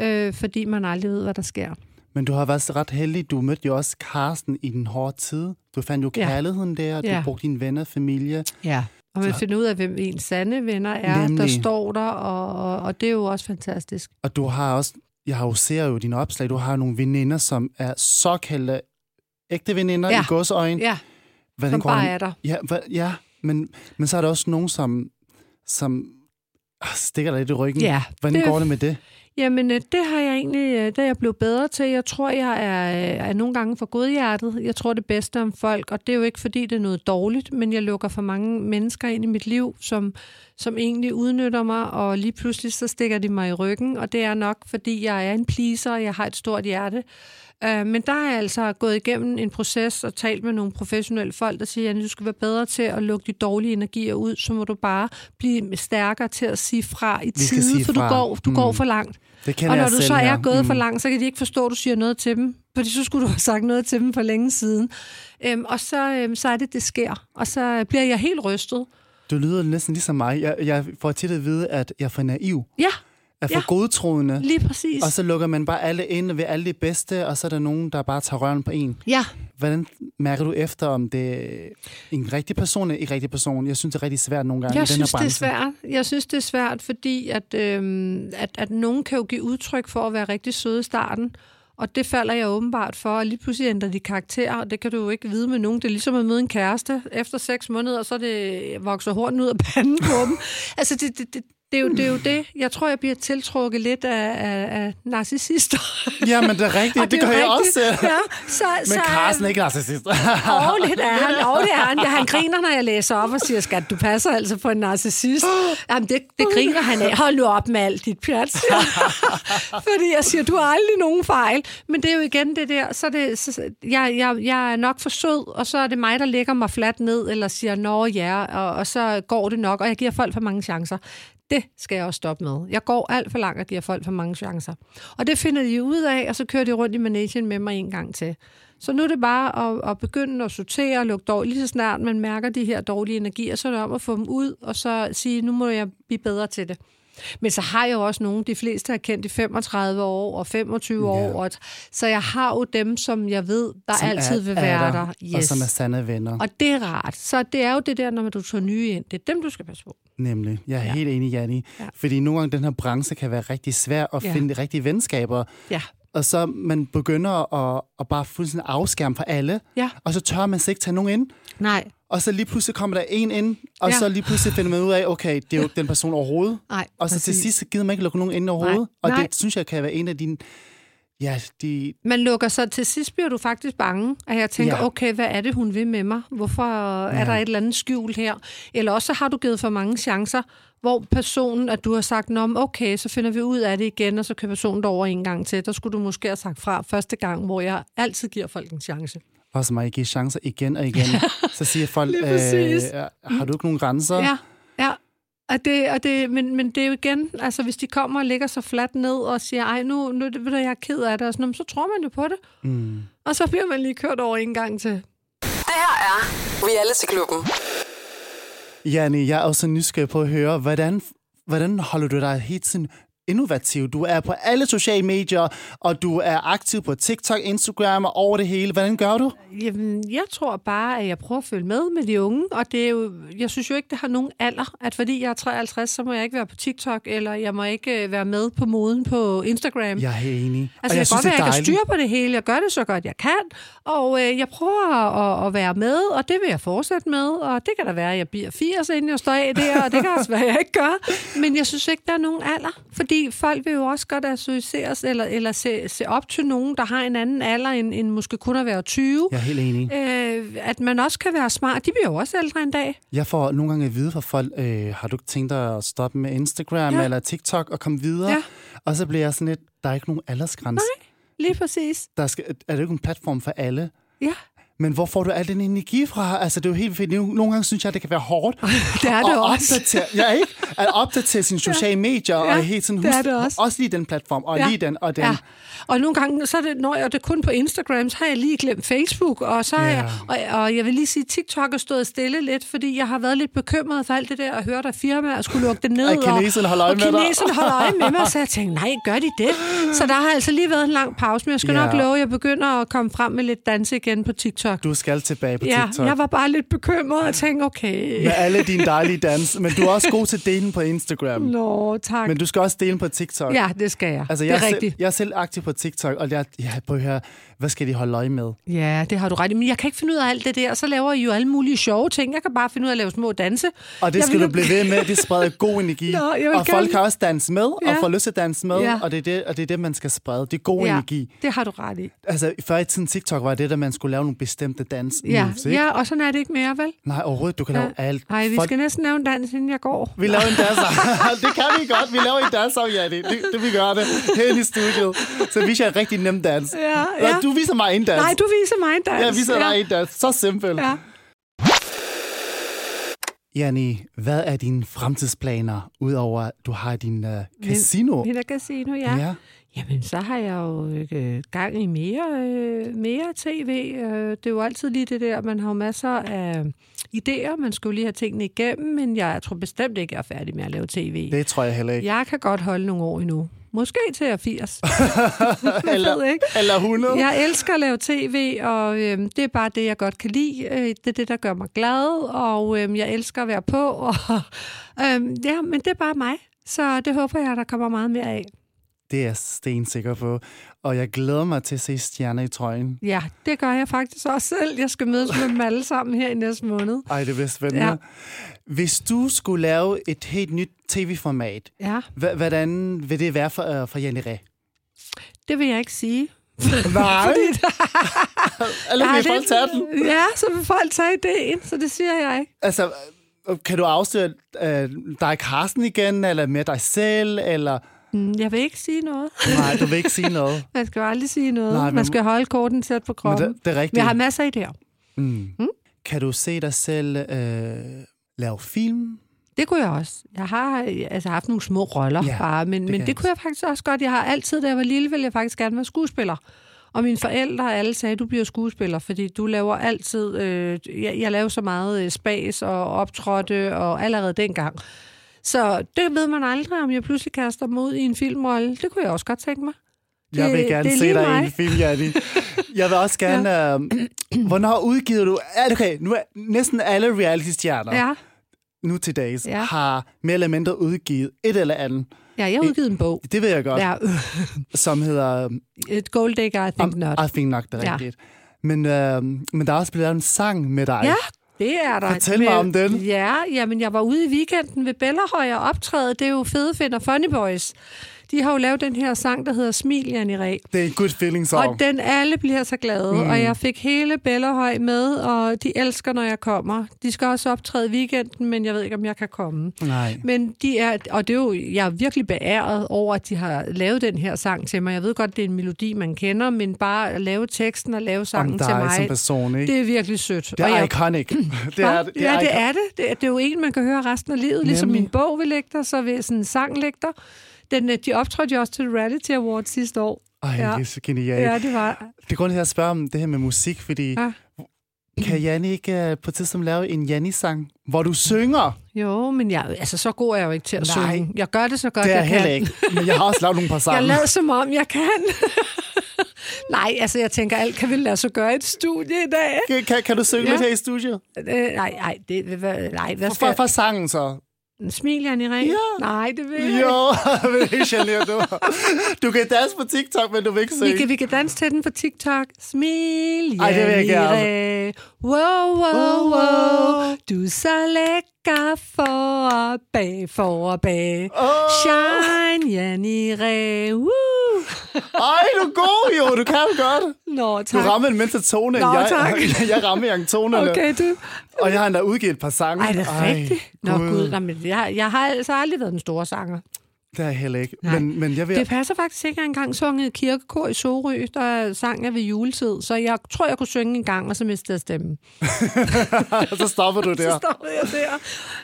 øh, fordi man aldrig ved, hvad der sker. Men du har været ret heldig. Du mødte jo også Karsten i den hårde tid. Du fandt jo kærligheden ja. der, du ja. brugte dine venner, familie. Ja, og man finder ud af, hvem ens sande venner er, Nemlig. der står der, og, og det er jo også fantastisk. Og du har også, jeg har jo ser jo dine opslag, du har nogle veninder, som er såkaldte ægte veninder ja. i godsøjen. Ja Hvordan som går bare er der. Ja, hva, ja men, men så er der også nogen, som, som ah, stikker dig lidt i ryggen. Ja, Hvordan det, går det med det? Jamen, øh, det har jeg egentlig øh, det er jeg blevet bedre til. Jeg tror, jeg er, øh, er nogle gange for godhjertet. Jeg tror det bedste om folk, og det er jo ikke, fordi det er noget dårligt, men jeg lukker for mange mennesker ind i mit liv, som, som egentlig udnytter mig, og lige pludselig så stikker de mig i ryggen, og det er nok, fordi jeg er en pleaser, og jeg har et stort hjerte. Øh, men der er jeg altså gået igennem en proces og talt med nogle professionelle folk, der siger, at du skal være bedre til at lukke de dårlige energier ud, så må du bare blive stærkere til at sige fra i tide, for fra. du går, du mm. går for langt. Det og når du selv, så er ja. gået mm. for langt, så kan de ikke forstå, at du siger noget til dem, fordi så skulle du have sagt noget til dem for længe siden. Øhm, og så, øhm, så er det, det sker. Og så bliver jeg helt rystet. Du lyder næsten ligesom mig. Jeg, jeg får tit at vide, at jeg er for naiv. Ja er for ja, godtroende. Lige præcis. Og så lukker man bare alle ind ved alle de bedste, og så er der nogen, der bare tager røven på en. Ja. Hvordan mærker du efter, om det er en rigtig person eller en rigtig person? Jeg synes, det er rigtig svært nogle gange jeg i den synes, her branche. Det er svært. Jeg synes, det er svært, fordi at, øhm, at, at nogen kan jo give udtryk for at være rigtig søde i starten, og det falder jeg åbenbart for, og lige pludselig ændrer de karakter, og det kan du jo ikke vide med nogen. Det er ligesom at møde en kæreste efter seks måneder, og så det vokser horn ud af panden på dem. altså, det, det, det, det er, jo, det er jo det. Jeg tror, jeg bliver tiltrukket lidt af, af, af narcissister. Ja, men det er rigtigt. det, det gør jeg også. Ja, så, men så, Carsten er ikke narcissist. Åh, lidt er han. Åh, det er han. Ja, han griner, når jeg læser op og siger, skat, du passer altså på en narcissist. Jamen, det, det griner han af. Hold nu op med alt dit pjat. Fordi jeg siger, du har aldrig nogen fejl. Men det er jo igen det der. Så det, så, jeg, jeg, jeg er nok for sød, og så er det mig, der lægger mig fladt ned, eller siger, nå ja, og, og så går det nok, og jeg giver folk for mange chancer. Det skal jeg også stoppe med. Jeg går alt for langt og giver folk for mange chancer. Og det finder de ud af, og så kører de rundt i managen med mig en gang til. Så nu er det bare at, at begynde at sortere og lukke dårligt. Lige så snart man mærker de her dårlige energier, så er det om at få dem ud, og så sige, nu må jeg blive bedre til det. Men så har jeg jo også nogen, de fleste har kendt i 35 år og 25 år, yeah. så jeg har jo dem, som jeg ved, der som altid er, vil være er der. der. Yes. Og som er sande venner. Og det er rart. Så det er jo det der, når du tager nye ind, det er dem, du skal passe på. Nemlig. Jeg er ja. helt enig, Janni. Ja. Fordi nogle gange den her branche kan være rigtig svær at ja. finde de rigtige venskaber. Ja. Og så man begynder at, at bare fuldstændig afskærme for alle. Ja. Og så tør man sig ikke tage nogen ind. Nej. Og så lige pludselig kommer der en ind, og ja. så lige pludselig finder man ud af, okay, det er jo den person overhovedet. Nej, og så præcis. til sidst, så gider man ikke lukke nogen ind overhovedet. Nej. Og Nej. det synes jeg kan være en af dine... Ja, de... Man lukker så til sidst bliver du faktisk bange, at jeg tænker, ja. okay, hvad er det, hun vil med mig? Hvorfor ja. er der et eller andet skjul her? Eller også har du givet for mange chancer, hvor personen, at du har sagt, Nå, okay, så finder vi ud af det igen, og så kan personen over en gang til. Der skulle du måske have sagt fra første gang, hvor jeg altid giver folk en chance også mig give chancer igen og igen. så siger folk, øh, har du ikke nogen grænser? Ja. Og det, og det, men, men det er jo igen, altså hvis de kommer og ligger så fladt ned og siger, ej, nu, nu ved du, jeg er ked af det, og sådan, så tror man jo på det. Mm. Og så bliver man lige kørt over en gang til. Det her er Reality Klubben. Janni, jeg er også nysgerrig på at høre, hvordan, hvordan holder du dig helt tiden innovativ? Du er på alle sociale medier, og du er aktiv på TikTok, Instagram og over det hele. Hvordan gør du? Jamen, jeg tror bare, at jeg prøver at følge med med de unge, og det er jo, jeg synes jo ikke, det har nogen alder, at fordi jeg er 53, så må jeg ikke være på TikTok, eller jeg må ikke øh, være med på moden på Instagram. Jeg er helt enig. Altså, og jeg jeg kan godt det at er jeg kan styre på det hele. Jeg gør det så godt, jeg kan. Og øh, jeg prøver at, at være med, og det vil jeg fortsætte med. Og det kan da være, at jeg bliver 80, inden jeg står af der, og det kan også være, at jeg ikke gør. Men jeg synes ikke, der er nogen alder. Fordi folk vil jo også godt associeres, eller, eller se, se op til nogen, der har en anden alder, end, end måske kun at være 20. Jeg er helt enig. Øh, at man også kan være smart. De bliver jo også ældre en dag. Jeg får nogle gange at vide fra folk, øh, har du ikke tænkt dig at stoppe med Instagram Ja. eller TikTok og komme videre? Ja. Og så bliver jeg sådan lidt, der er ikke nogen aldersgrænse. Lige præcis. Der skal, er det jo ikke en platform for alle? Ja, Men hvor får du al den energi fra? Altså, det er jo helt fedt. Nogle gange synes jeg, det kan være hårdt. det er det at også. Opdatere, ja, ikke? At opdatere sine sociale medier, Ja, og helt sådan, det er det også. også lige den platform, og Ja. lige den, og den. Ja. Og nogle gange, så er det, når jeg er det kun på Instagram, så har jeg lige glemt Facebook, og så Ja. jeg, og, og jeg vil lige sige, TikTok er stået stille lidt, fordi jeg har været lidt bekymret for alt det der, at høre, at firmaer skulle lukke det ned. At kineserne holder øje og, med og kineserne holder øje med mig, så jeg tænkte, nej, gør de det? Så der har altså lige været en lang pause, men jeg skal Ja. nok love, at jeg begynder at komme frem med lidt dans igen på TikTok. Du skal tilbage på ja, TikTok. jeg var bare lidt bekymret og tænkte, okay, Med alle dine dejlige dans. Men du er også god til at dele på Instagram. nå, tak. Men du skal også dele på TikTok. Ja, det skal jeg. Altså, det jeg, er er selv, rigtigt. jeg er selv aktiv på TikTok, og jeg, er på at høre, hvad skal de holde øje med? Ja, det har du ret i. Men jeg kan ikke finde ud af alt det der. Så laver I jo alle mulige sjove ting. Jeg kan bare finde ud af at lave små danse. Og det Jeg skal vil- du blive ved med. Det spreder god energi. Nå, og folk gerne- kan også danse med, Ja. og får lyst til at danse med, Ja. og, det er det, og det er det, man skal sprede. Det er god ja, energi. det har du ret i. Altså, før i tiden TikTok var det, at man skulle lave nogle bestemte dans Ja, moves, ikke? ja, og sådan er det ikke mere, vel? Nej, overhovedet. Du kan lave alt. Nej, vi Folk- skal næsten lave en dans, inden jeg går. Vi laver en dans. det kan vi godt. Vi laver en dans om, ja. Det, det, det vi gør det. Herinde i studiet. Så viser jeg en rigtig nem dans. Ja, ja. Du viser mig en dans. Nej, du viser mig en dans. Jeg viser ja. dig en dans. Så simpelt. Ja. Janni, hvad er dine fremtidsplaner, udover at du har din uh, casino? Min casino, ja. ja. Ja. Jamen, så har jeg jo øh, gang i mere, øh, mere tv. Øh, det er jo altid lige det der, man har jo masser af idéer. Man skal jo lige have tingene igennem, men jeg tror bestemt ikke, jeg er færdig med at lave tv. Det tror jeg heller ikke. Jeg kan godt holde nogle år endnu. Måske til jeg er 80. eller, ved ikke. eller 100. Jeg elsker at lave tv, og øhm, det er bare det, jeg godt kan lide. Øh, det er det, der gør mig glad, og øhm, jeg elsker at være på. Og, øhm, ja, men det er bare mig. Så det håber jeg, der kommer meget mere af. Det er jeg stensikker på. Og jeg glæder mig til at se stjerner i trøjen. Ja, det gør jeg faktisk også selv. Jeg skal mødes med dem alle sammen her i næste måned. Ej, det bliver spændende. Ja. Hvis du skulle lave et helt nyt tv-format, Ja, hvordan vil det være for, uh, for Janne Ræ? det vil jeg ikke sige. Nej. Eller Nej, vil folk tage den? Ja, så vil folk tage ideen, så det siger jeg ikke. Altså, øh, kan du afsløre uh, dig Carsten igen, eller med dig selv, eller... Mm, Jeg vil ikke sige noget. Nej, du vil ikke sige noget. Man skal jo aldrig sige noget. Nej, men- Man skal holde korten tæt på Men kroppen. det, det er Men rigtigt. jeg har masser af idéer. Mm. Kan du se dig selv øh, lave film? Det kunne jeg også. Jeg har altså, haft nogle små roller Ja, bare, men, det men det kunne jeg faktisk også godt. Jeg har altid, da jeg var lille, ville jeg faktisk gerne være skuespiller. Og mine forældre alle sagde, du bliver skuespiller, fordi du laver altid... Øh, jeg, jeg laver så meget øh, spas og optrådte og allerede dengang. Så det ved man aldrig, om jeg pludselig kaster mig ud i en filmrolle. Det kunne jeg også godt tænke mig. Jeg vil Det- gerne det er se dig i mig. en film, Janni. Jeg vil også gerne... ja. øh, hvornår udgiver du... Okay, nu er næsten alle reality-stjerner Ja, nu til dags Ja. har mere eller mindre udgivet et eller andet. ja jeg har udgivet en bog. Det ved jeg godt. Ja, Som hedder... et gold digger, I think not. I think nok, det er Ja. rigtigt. Men, øh, men der er også blevet lavet en sang med dig. Ja, det er der. Fortæl mig om den. Ja, jamen jeg var ude i weekenden ved Bellerhøj og optræde. Det er jo Fede Find og Funny Boys. De har jo lavet den her sang, der hedder Smil, Janne Ræ. Det er en good feeling song. Og den alle bliver så glade, mm. og jeg fik hele Bellerhøj med, og de elsker, når jeg kommer. De skal også optræde weekenden, men jeg ved ikke, om jeg kan komme. Nej. Men de er, og det er jo, jeg er virkelig beæret over, at de har lavet den her sang til mig. Jeg ved godt, det er en melodi, man kender, men bare at lave teksten og lave sangen Om til mig, som person, ikke? det er virkelig sødt. Det Og er jeg- iconic. det er, det ja, det er det. det. er- Det er jo en, man kan høre resten af livet. Ligesom Nemlig. min bog vil lægge dig, så vil sådan en sang lægge dig. Den, øh, de optrådte jo også til Reality Awards sidste år. Ej, Ja. det er så genialt. Ja, det var... Det er grund til, at jeg spørger om det her med musik, fordi Ja. kan Janni ikke uh, på et tidspunkt lave en Janni-sang, hvor du synger? Jo, men jeg, altså, så god er jeg jo ikke til at Nej. synge. Jeg gør det så godt, det er jeg heller kan. ikke. Men jeg har også lavet nogle par sange. Jeg lader som om, jeg kan. Nej, altså jeg tænker, alt kan vi lade sig gøre i et studie i dag. Kan, kan, kan du synge Ja. lidt her i studiet? Øh, nej, nej, det, hvad, nej, hvad For, skal for, for sangen så. Smil, Jan Irene? Ja. Nej, det vil jeg Jo, men det er generet, du. Du kan danse på TikTok, men du vil ikke ikke. Vi synge. kan, vi kan danse til den på TikTok. Smil, Ej, det vil jeg gerne. Wow, wow, wow. Du er så lækker for og bag, for og bag. Åh. Shine, Jan Irene. Woo. Ej, du er god jo, du kan godt. Nå, Du tak. rammer en mindre tone, Nå, jeg. tak. Jeg rammer en tonerne. Okay, du. Og jeg har endda udgivet et par sange. Ej, det er rigtigt. Nå, Gud. Nå, men jeg, jeg har altså aldrig været den store sanger. Det er jeg heller ikke. Nej. Men, men jeg vil... Det passer faktisk ikke, jeg engang sunget kirkekor i Sorø, der sang jeg ved juletid. Så jeg tror, jeg kunne synge en gang, og så mistede jeg stemmen. så stopper du Så der. stoppede jeg der.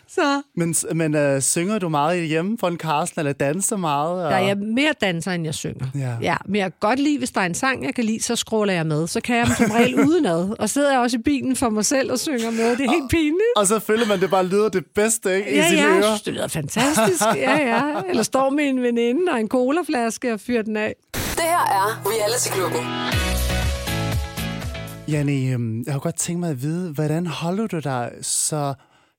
Så Men, men uh, synger du meget hjemme for en Carsten, eller danser meget? Og... der er jeg mere danser, end jeg synger. Ja. ja. Men jeg kan godt lide, hvis der er en sang, jeg kan lide, så scroller jeg med. Så kan jeg dem som regel udenad. Og sidder jeg også i bilen for mig selv og synger med. Det er helt pinligt. Og så føler man, det bare lyder det bedste, ikke? I Ja, ja, jeg ører. synes, det lyder fantastisk. Ja, ja. Eller står med en veninde og en colaflaske og fyrer den af. Det her er Reality Klubben. Janni, øhm, jeg har godt tænkt mig at vide, hvordan holder du dig så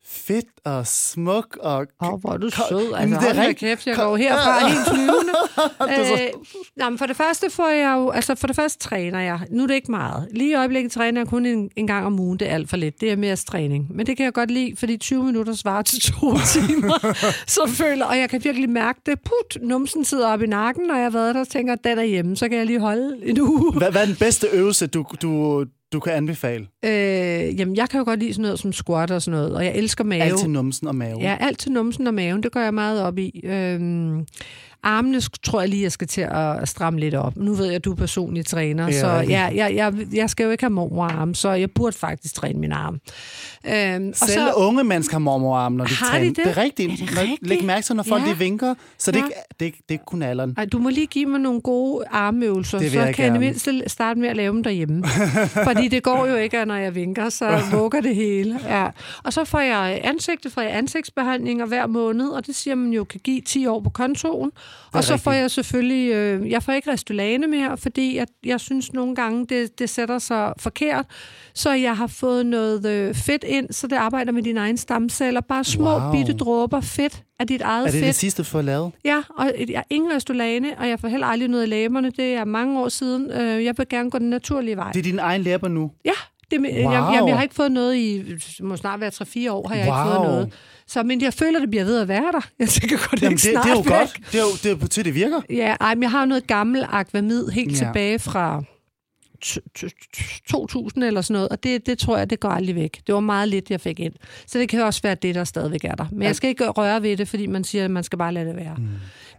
fedt og smuk og... Åh, oh, hvor er du sød. Altså, det er rigtigt. kæft, jeg går herfra helt flyvende. øh, nej, men for det første får jeg jo, altså for det første træner jeg. Nu er det ikke meget. Lige i øjeblikket træner jeg kun en, en gang om ugen. Det er alt for lidt. Det er mere træning. Men det kan jeg godt lide, fordi 20 minutter svarer til to timer. så føler, og jeg kan virkelig mærke det. Put, numsen sidder op i nakken, når jeg har været der og tænker, den er hjemme, så kan jeg lige holde en uge. Hvad, hvad er den bedste øvelse, du, du, du kan anbefale? Øh, jamen, jeg kan jo godt lide sådan noget som squat og sådan noget, og jeg elsker mave. Alt til numsen og maven. Ja, alt til numsen og maven, det går jeg meget op i. Øhm, armene tror jeg lige, jeg skal til at stramme lidt op. Nu ved jeg, at du er personlig træner, Ja, så rigtigt. jeg, jeg, jeg, jeg skal jo ikke have morarm, så jeg burde faktisk træne min arm. Øhm, og Selv så, unge mennesker har mormorarme, når de Har de træner. det? det er rigtigt. Er det rigtigt? Læg mærke til, når folk Ja. de vinker. Så det, er Ja. ikke, det, ikke, det er kun alderen. ej, du må lige give mig nogle gode armøvelser, Det så jeg kan jeg det gerne. mindste starte med at lave dem derhjemme. Fordi det går jo ikke, at når jeg vinker, så vugger det hele. Ja. Og så får jeg ansigtet, får jeg ansigtsbehandlinger hver måned, og det siger man jo kan give 10 år på kontoen. Og så får rigtigt. jeg selvfølgelig, øh, jeg får ikke Restylane mere, fordi jeg, jeg synes nogle gange, det, det sætter sig forkert. Så jeg har fået noget øh, fedt ind, så det arbejder med dine egne stamceller. Bare små Wow. bitte dråber fedt af dit eget Er det fedt. det sidste, du får lavet? Ja, og jeg har ingen Restylane, og jeg får heller aldrig noget af læberne. Det er mange år siden. Øh, Jeg vil gerne gå den naturlige vej. Det er dine egne læber nu. Ja, det, wow. jeg, jeg, jeg har ikke fået noget i, må snart være 3-4 år, har jeg Wow. ikke fået noget. Så, men jeg føler, det bliver ved at være der. Jeg tænker godt, det Jamen, det, det er jo væk. godt. Det er jo, det er jo på til, det virker. Ja, ej, men jeg har noget gammel akvamid helt Ja. tilbage fra t- t- t- 2000 eller sådan noget, og det, det tror jeg, det går aldrig væk. Det var meget lidt, jeg fik ind. Så det kan også være det, der stadigvæk er der. Men jeg skal ikke røre ved det, fordi man siger, at man skal bare lade det være. Mm.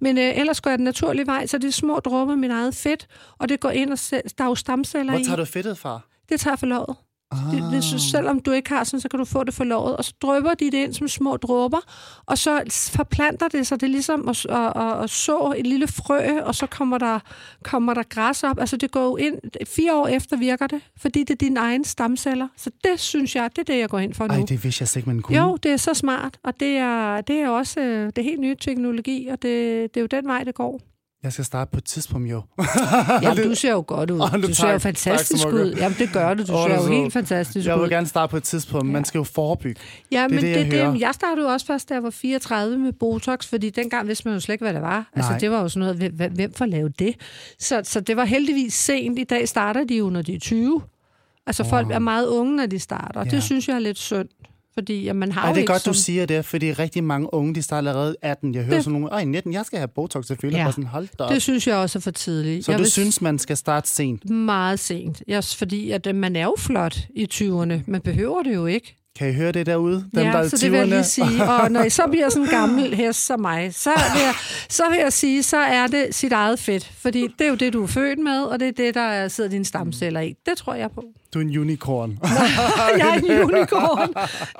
Men øh, ellers går jeg den naturlige vej, så det er små dråber af mit eget fedt, og det går ind og der er jo stamceller Hvor i. tager du fedtet fra? Det tager jeg for låret. Ah. Så selvom du ikke har sådan, så kan du få det for låret. Og så drøber de det ind som små dråber, og så forplanter det sig. Det er ligesom at, at, at, at så et lille frø, og så kommer der, kommer der græs op. Altså det går jo ind, fire år efter virker det, fordi det er dine egne stamceller. Så det synes jeg, det er det, jeg går ind for nu. Ej, det vidste jeg ikke, man kunne. Jo, det er så smart, og det er, det er også øh, det er helt nye teknologi, og det, det er jo den vej, det går. Jeg skal starte på et tidspunkt, jo. Jamen, du ser jo godt ud. Nu Du ser jo fantastisk ud. Jamen, det gør du. Du ser er jo helt fantastisk Jeg ud. vil gerne starte på et tidspunkt. Man skal jo forebygge. Ja, Det er men det, det, jeg det, jeg startede jo også først, da jeg var 34 med Botox, fordi dengang vidste man jo slet ikke, hvad det var. Altså, Nej. det var jo sådan noget, hvem, hvem får lavet det? Så, så det var heldigvis sent. I dag starter de jo, når de er 20. Altså, wow. folk er meget unge, når de starter, Ja. det synes jeg er lidt synd. Fordi at man har Ej, det er ikke godt, som... du siger det, fordi rigtig mange unge, de starter allerede 18. Jeg hører Det- sådan nogle, ej, 19, jeg skal have Botox selvfølgelig. Ja. Ja. sådan, hold da op. Det synes jeg også er for tidligt. Så jeg du vil synes, man skal starte sent? meget sent. Jeg, fordi at øh, man er jo flot i 20'erne. Man behøver det jo ikke. Kan I høre det derude? Dem, ja, der er så det vil jeg 20'erne? lige sige. Og når I så bliver sådan en gammel hest som mig, så vil, jeg, så vil jeg sige, så er det sit eget fedt. Fordi det er jo det, du er født med, og det er det, der sidder dine stamceller i. Det tror jeg på. Du er en unicorn. jeg er en unicorn.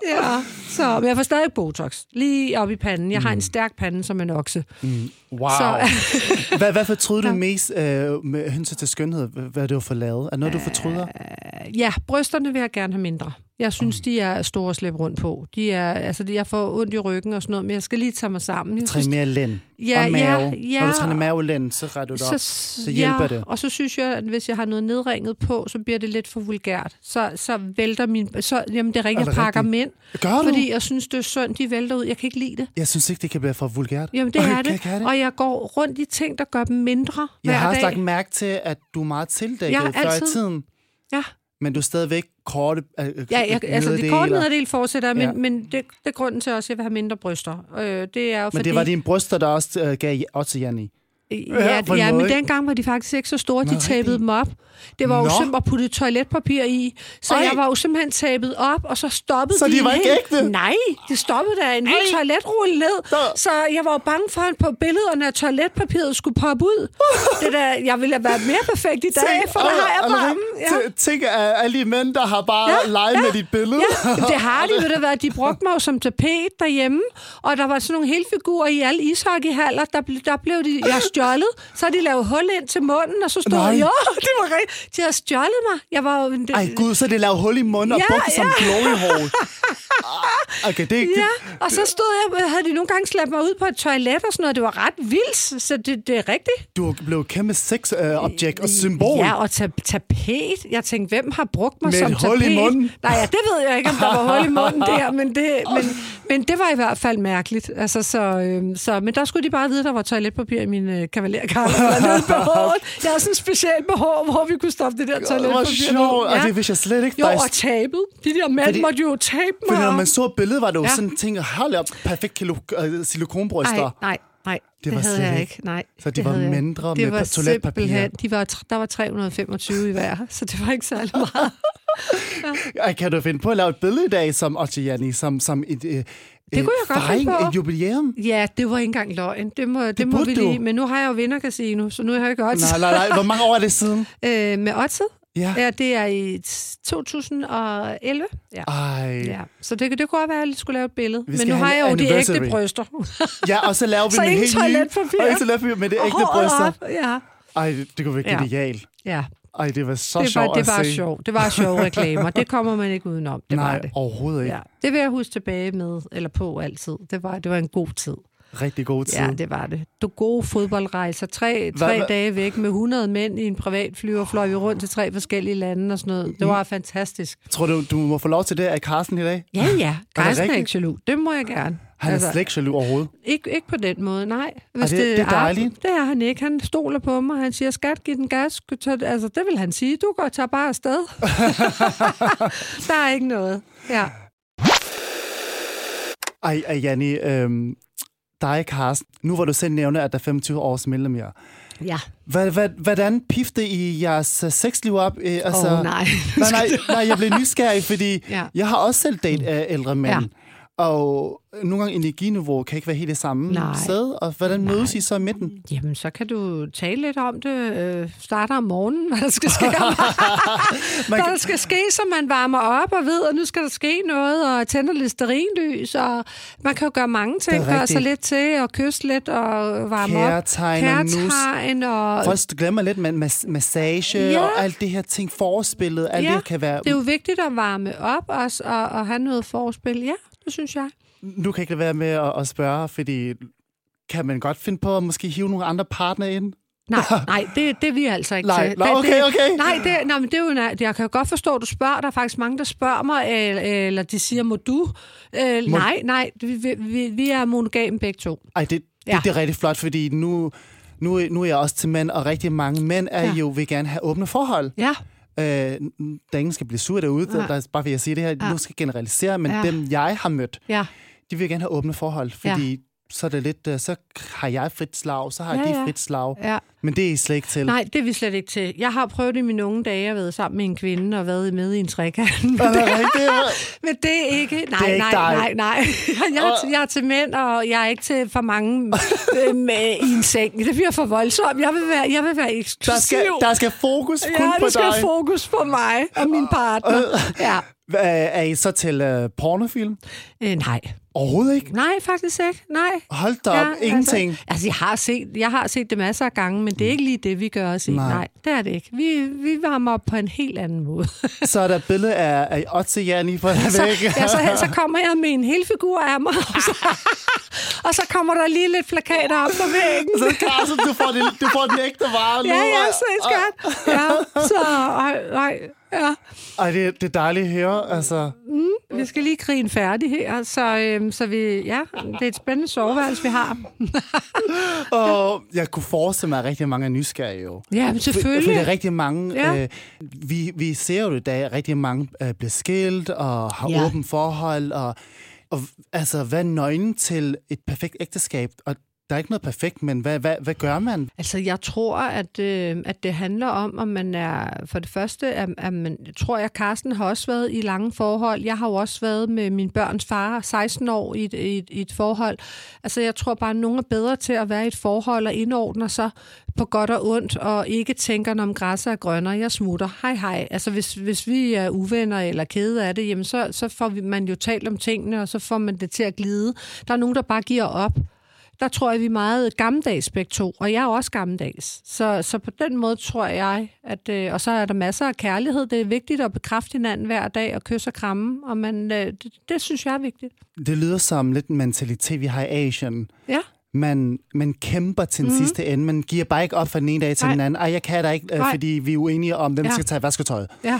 Ja, så, men jeg får stadig Botox. Lige op i panden. Jeg har en stærk pande som en okse. Wow. Så, hvad, hvad fortryder du Ja. mest øh, med hensyn til skønhed? Hvad, du har fået lavet? Er noget, du fortryder? ja, brysterne vil jeg gerne have mindre. Jeg synes, de er store at slippe rundt på. De er, altså, jeg får ondt i ryggen og sådan noget, men jeg skal lige tage mig sammen. Jeg Træn mere lænd Ja, og mave. ja, ja. Når du træner mave og lænd, så retter du det op. så, hjælper ja, det. Og så synes jeg, at hvis jeg har noget nedringet på, så bliver det lidt for vulgært. Så, så vælter min... Så, jamen, det er rigtigt, jeg pakker mænd, Gør du? fordi jeg synes, det er synd, de vælter ud. Jeg kan ikke lide det. Jeg synes ikke, det kan blive for vulgært. Jamen, det Okay, er det. det? Og jeg går rundt i ting, der gør dem mindre Jeg hver har også lagt mærke til, at du er meget tildækket Ja, før i altid. tiden. Ja. Men du er stadigvæk korte øh, Ja, jeg, altså det korte nederdel fortsætter, men, Ja. men det, det er grunden til også, at jeg vil have mindre bryster. Øh, det er jo Men fordi, det var dine bryster, der også øh, gav også Jan Ja, ja måde, men dengang var de faktisk ikke så store. Nå, De tabede dem op. Det var jo Nå. simpelthen at putte toiletpapir i. Så Ej. jeg var jo simpelthen tabet op, og så stoppede Så de en var ikke hel... ægte? Nej, de stoppede der en hel Ej. toiletrulle ned. Så- Så jeg var jo bange for, at på billederne, at toiletpapiret skulle poppe ud. det der, jeg ville have været mere perfekt i dag, for der har jeg bare... Ja. Ja. Tænk af alle de mænd, der har bare Ja, leget ja, med dit billede. Ja, det har de, ved du hvad, de brugte mig jo som tapet derhjemme, og der var sådan nogle helfigurer i alle ishockeyhaller, der, ble, der blev de, jeg stjålet, så har de lavet hul ind til munden, og så stod Nej. jeg, jo, det var rigtigt, de havde stjålet mig. Jeg var jo, Ej gud, så det lavede hul i munden og Ja, det som ja. glory hole. Okay, det, Ja, det, og så stod jeg, havde de nogle gange slæbt mig ud på et toilet og sådan noget, det var ret vildt, så det, det er rigtigt. du blev kæmpe sex-objekt og symbol. Ja, og ta- tapet. Jeg tænkte, hvem har brugt mig Med som et hul i tapet? munden. Nej, ja, det ved jeg ikke, om der var hul i munden der, men det, men, men det var i hvert fald mærkeligt. Altså, så, øhm, så, men der skulle de bare vide, at der var toiletpapir i min øh, behovet. Jeg havde sådan en speciel behov, hvor vi kunne stoppe det der toiletpapir. var sjovt, og Ja. det vidste jeg slet ikke. Jo, er- og tabet. De der mænd måtte jo tabe mig. Fordi når man så billedet, var det jo Ja. sådan ting, hold op, perfekt øh, silikonbryster. Nej, nej, nej. Det, var det havde slet jeg ikke. ikke. Nej, Så de det var havde jeg ikke. mindre det med var toiletpapir. De var, der var 325 i hver, så det var ikke særlig meget. Ej, Kan du finde på at lave et billede i dag som Ochiani, som, som et, øh, det kunne jeg godt finde på. et jubilæum? Ja, det var ikke engang løgn. Det må, det, det må vi lige. Men nu har jeg jo vindercasino, så nu har jeg godt Nej, nej, nej. Hvor mange år er det siden? øh, med Otted. Ja. Ja, det er i 2011. Ja. Ej. Ja, så det, det kunne godt være, at jeg lige skulle lave et billede. Men nu har jeg jo de ægte bryster. Ja, og så laver vi Så en helt ny... Og ikke toiletpapir med det ægte bryster. op. Ja, Ej, det, kunne være Ja. genialt. ja. Ej, det var så Det var, sjovt det at var se. sjovt. Det var sjove reklamer. Det kommer man ikke udenom. Det Nej, var det. overhovedet ikke. Ja, det vil jeg huske tilbage med, eller på altid. Det var, det var en god tid. Rigtig god tid. Ja, det var det. Du gode fodboldrejser. Tre, Hvad- tre hvad- dage væk med 100 mænd i en privatflyver, fløj vi rundt til tre forskellige lande og sådan noget. Det var fantastisk. Tror du, du må få lov til det af Carsten i dag? Ja, ja. Carsten er ikke jaloux. Det må jeg gerne. Han er slet ikke jaloux overhovedet. ikke, ikke på den måde, nej. Hvis det- det er dejligt. Det er han ikke. Han stoler på mig. Han siger, skat, giv den gas. Altså, det vil han sige. Du går tager bare afsted. der er ikke noget. Ja. Ej, ej Janni, øhm, dig, Carsten. Nu hvor du selv nævner, at der er 25 års medlem jer. Ja. Hvad, hvad, hvordan pifte I jeres øh, sexliv op? Øh, Altså, oh, nej. nej, nej, nej, jeg blev nysgerrig, fordi Ja. jeg har også selv date af ældre mænd. Ja. Og nogle gange energiniveau kan ikke være helt det samme Nej. sted. Og hvordan mødes I så i midten? Jamen, så kan du tale lidt om det. Øh, starter om morgenen, hvad der skal ske. Hvad der skal ske, så man varmer op og ved, at nu skal der ske noget, og tænder lidt sterinlys, og man kan jo gøre mange ting. Gøre sig rigtigt. lidt til, og kysse lidt, og varme op. Kærtegn og nus. Kærtegn, og... Først glemmer lidt med mas- massage Ja. og alt det her ting, forspillet, alt Ja, det kan være... Det er jo vigtigt at varme op også, og, og have noget forspil. Ja, det synes jeg. Nu kan jeg ikke være med at, at spørge, fordi kan man godt finde på at måske hive nogle andre partner ind? Nej, nej, det, det er vi altså ikke Nej, til. Det- okay, okay. Nej, det, nej, men det er jo, en- jeg kan jo godt forstå, at du spørger. Der er faktisk mange, der spørger mig, eller, eller de siger, må du? Øh, Må- Nej, nej, vi, vi, vi er monogame begge to. Ej, det, Ja. det, det er rigtig flot, fordi nu, nu, nu er jeg også til mænd, og rigtig mange mænd er Ja. jo vil gerne have åbne forhold. Ja, Øh, der ingen skal blive sur derude, der, Nej. der, bare vil jeg sige det her, Ja. nu skal jeg generalisere, men Ja. dem jeg har mødt, ja, de vil gerne have åbne forhold, fordi så er det lidt, øh, så har jeg frit slag, så har Ja, de ja. frit slag. Ja. Men det er I slet ikke til. Nej, det er vi slet ikke til. Jeg har prøvet i mine unge dage at være sammen med en kvinde og været med i en trekant. Det? Men det er ikke... Nej, Det er ikke nej, dig. nej, nej. Jeg er, til, jeg er til mænd, og jeg er ikke til for mange øh, med, i en seng. Det bliver for voldsomt. Jeg vil være, jeg vil være eksklusiv. Der skal, der skal fokus kun ja, på der skal dig. fokus på mig og min partner. Ja. Er I så til uh, pornofilm? Øh, nej. Overhovedet ikke. Nej, faktisk ikke. Nej. Hold da op, ingenting. Altså, altså jeg, har set, jeg har set det masser af gange, men det er ikke lige det, vi gør os i. Nej. Nej. Det er det ikke. Vi, vi varmer op på en helt anden måde. Så er der et billede af, af Otze Janni på så, ja, så, så kommer jeg med en hel figur af mig, og så, og så kommer der lige lidt plakater op på væggen. Så Carsten, du får, den, du får den ægte vare nu. Ja, ja, og- så skat. Ja, så, ej, ej, ja. Ej, det, det er dejligt at høre. Altså, Vi skal lige grine færdig her, så, øhm, så vi, ja, det er et spændende soveværelse, vi har. og jeg kunne forestille mig, at rigtig mange er nysgerrige jo. Ja, men For, for selvfølgelig. det er rigtig mange, Ja. øh, vi, vi ser jo i dag, at rigtig mange øh, bliver skilt og har Ja. åbent forhold. Og, og altså, hvad er nøglen til et perfekt ægteskab? Og der er ikke noget perfekt, men hvad, hvad, hvad gør man? Altså, jeg tror, at, øh, at det handler om, om man er... For det første, at, at man, jeg tror jeg, Carsten har også været i lange forhold. Jeg har jo også været med min børns far, 16 år, i et, i et, i et forhold. Altså, jeg tror bare, at nogen er bedre til at være i et forhold og indordner sig på godt og ondt, og ikke tænker, om græsset er grønnere, jeg smutter. Hej, hej. Altså, hvis, hvis vi er uvenner eller kede af det, jamen, så, så får vi, man jo talt om tingene, og så får man det til at glide. Der er nogen, der bare giver op der tror jeg, vi er meget gammeldags begge to, og jeg er også gammeldags. Så, så på den måde tror jeg, at, øh, og så er der masser af kærlighed. Det er vigtigt at bekræfte hinanden hver dag og kysse og kramme, og man, øh, det, det synes jeg er vigtigt. Det lyder som lidt en mentalitet, vi har i Asien. Ja, Man, man kæmper til den mm. sidste ende. Man giver bare ikke op fra den ene dag til Nej. den anden. Ej, jeg kan da ikke, øh, Nej. fordi vi er uenige om, hvem Ja. skal tage vasketøjet. ja.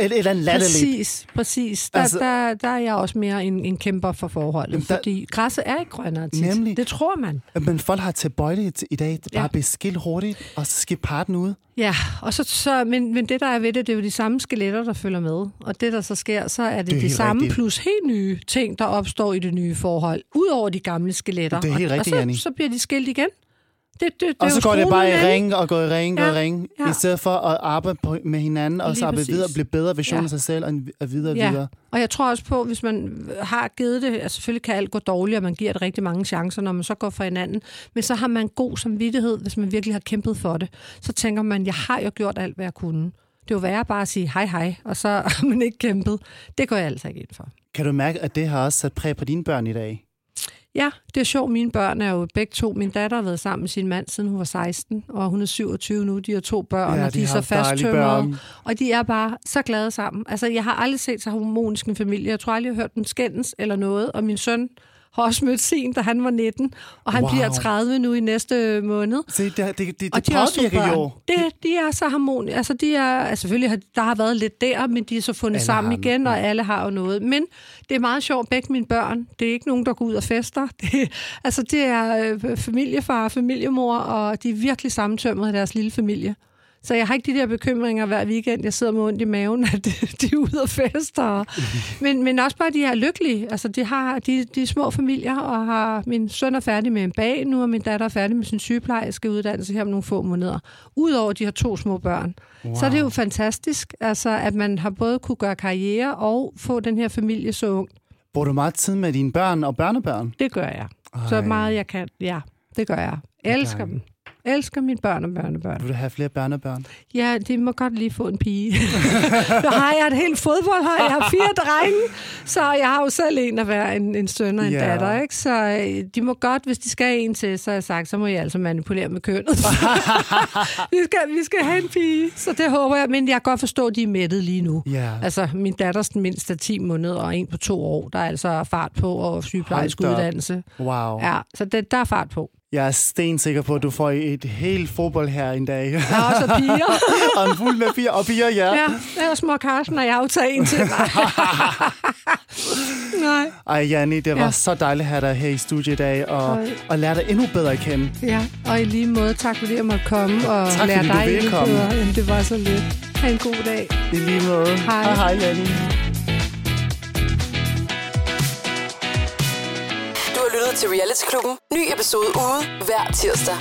Et, et eller andet latterligt. Præcis, præcis. Der, Altså- der, der er jeg også mere en, en kæmper for forholdet, der- fordi græsset er ikke grønnere tit. Nemlig. Det tror man. Men folk har tilbøjeligt i dag bare Ja. at blive skilt hurtigt, og så skal parten ud. Ja, og så, så, men, men det, der er ved det, det er jo de samme skeletter, der følger med. Og det, der så sker, så er det, Det er det samme rigtigt. plus helt nye ting, der opstår i det nye forhold, udover de gamle skeletter. Det er helt og, rigtigt, og så, så bliver de skilt igen. Det, det, det Og så går det bare i ring og går i ring og Ja, i ring, ja. i stedet for at arbejde på, med hinanden, og så Lige arbejde præcis. videre og blive bedre version Ja. af sig selv, og, og videre Ja, videre. og jeg tror også på, hvis man har givet det, altså selvfølgelig kan alt gå dårligt, og man giver det rigtig mange chancer, når man så går fra hinanden, men så har man god samvittighed, hvis man virkelig har kæmpet for det. Så tænker man, jeg har jo gjort alt, hvad jeg kunne. Det er jo værre bare at sige hej hej, og så har man ikke kæmpet. Det går jeg altså ikke ind for. Kan du mærke, at det har også sat præg på dine børn i dag? Ja, det er sjovt. Mine børn er jo begge to. Min datter har været sammen med sin mand, siden hun var 16, og hun er 27 nu. De har to børn, Ja, og de de er så fasttømrede. Og de er bare så glade sammen. Altså, jeg har aldrig set så harmonisk en familie. Jeg tror aldrig, jeg har hørt dem skændes eller noget. Og min søn har også mødt sin, da han var 19, og han Wow. bliver 30 nu i næste måned. Se, det, det, det, det, Og de påvirker jo. Det, de er så harmoniske. Altså, de er, altså, selvfølgelig har der har været lidt der, men de er så fundet Alle sammen igen, og alle har jo noget. Men det er meget sjovt, begge mine børn. Det er ikke nogen, der går ud og fester. Det, altså, det er øh, familiefar og familiemor, og de er virkelig sammentømret i deres lille familie. Så jeg har ikke de der bekymringer hver weekend. Jeg sidder med ondt i maven, at de, er ude og fester. Men, men også bare, at de er lykkelige. Altså, de har de, de små familier, og har, min søn er færdig med en bag nu, og min datter er færdig med sin sygeplejerske uddannelse her om nogle få måneder. Udover at de har to små børn. Wow. Så er det jo fantastisk, altså, at man har både kunne gøre karriere og få den her familie så ung. Bruger du meget tid med dine børn og børnebørn? Det gør jeg. Så Ej. meget jeg kan. Ja, det gør jeg. Elsker dejligt. dem. Elsker mine børn og børnebørn. Vil du have flere børnebørn? Ja, de må godt lige få en pige. nu har jeg et helt fodboldhold. Jeg har fire drenge, så jeg har jo selv en at være en, en søn og en Ja. datter. Ikke? Så øh, de må godt, hvis de skal have en til, så har jeg sagt, så må jeg altså manipulere med kønnet. vi, skal, vi skal have en pige, så det håber jeg. Men jeg kan godt forstå, at de er mættet lige nu. Ja. Altså, min datters den mindste er 10 måneder, og en på to år. Der er altså fart på, og sygeplejersk Hold da op. uddannelse. Wow. Ja, så det, der er fart på. Jeg er stensikker på, at du får et helt fodbold her en dag. Der er også piger. og en fuld med fire og piger, ja. Ja, ellers må Carsten og jeg tage en til. Nej. Ej, Janni, det var Ja. så dejligt at have dig her i studiet i dag, og, og lære dig endnu bedre at kende. Ja, og i lige måde, tak fordi jeg måtte komme og Tak, lære dig endnu bedre. Jamen, det var så lidt. Ha' en god dag. I lige måde. Hej. Hej, hej Janni. Til Realityklubben. Ny episode ude hver tirsdag.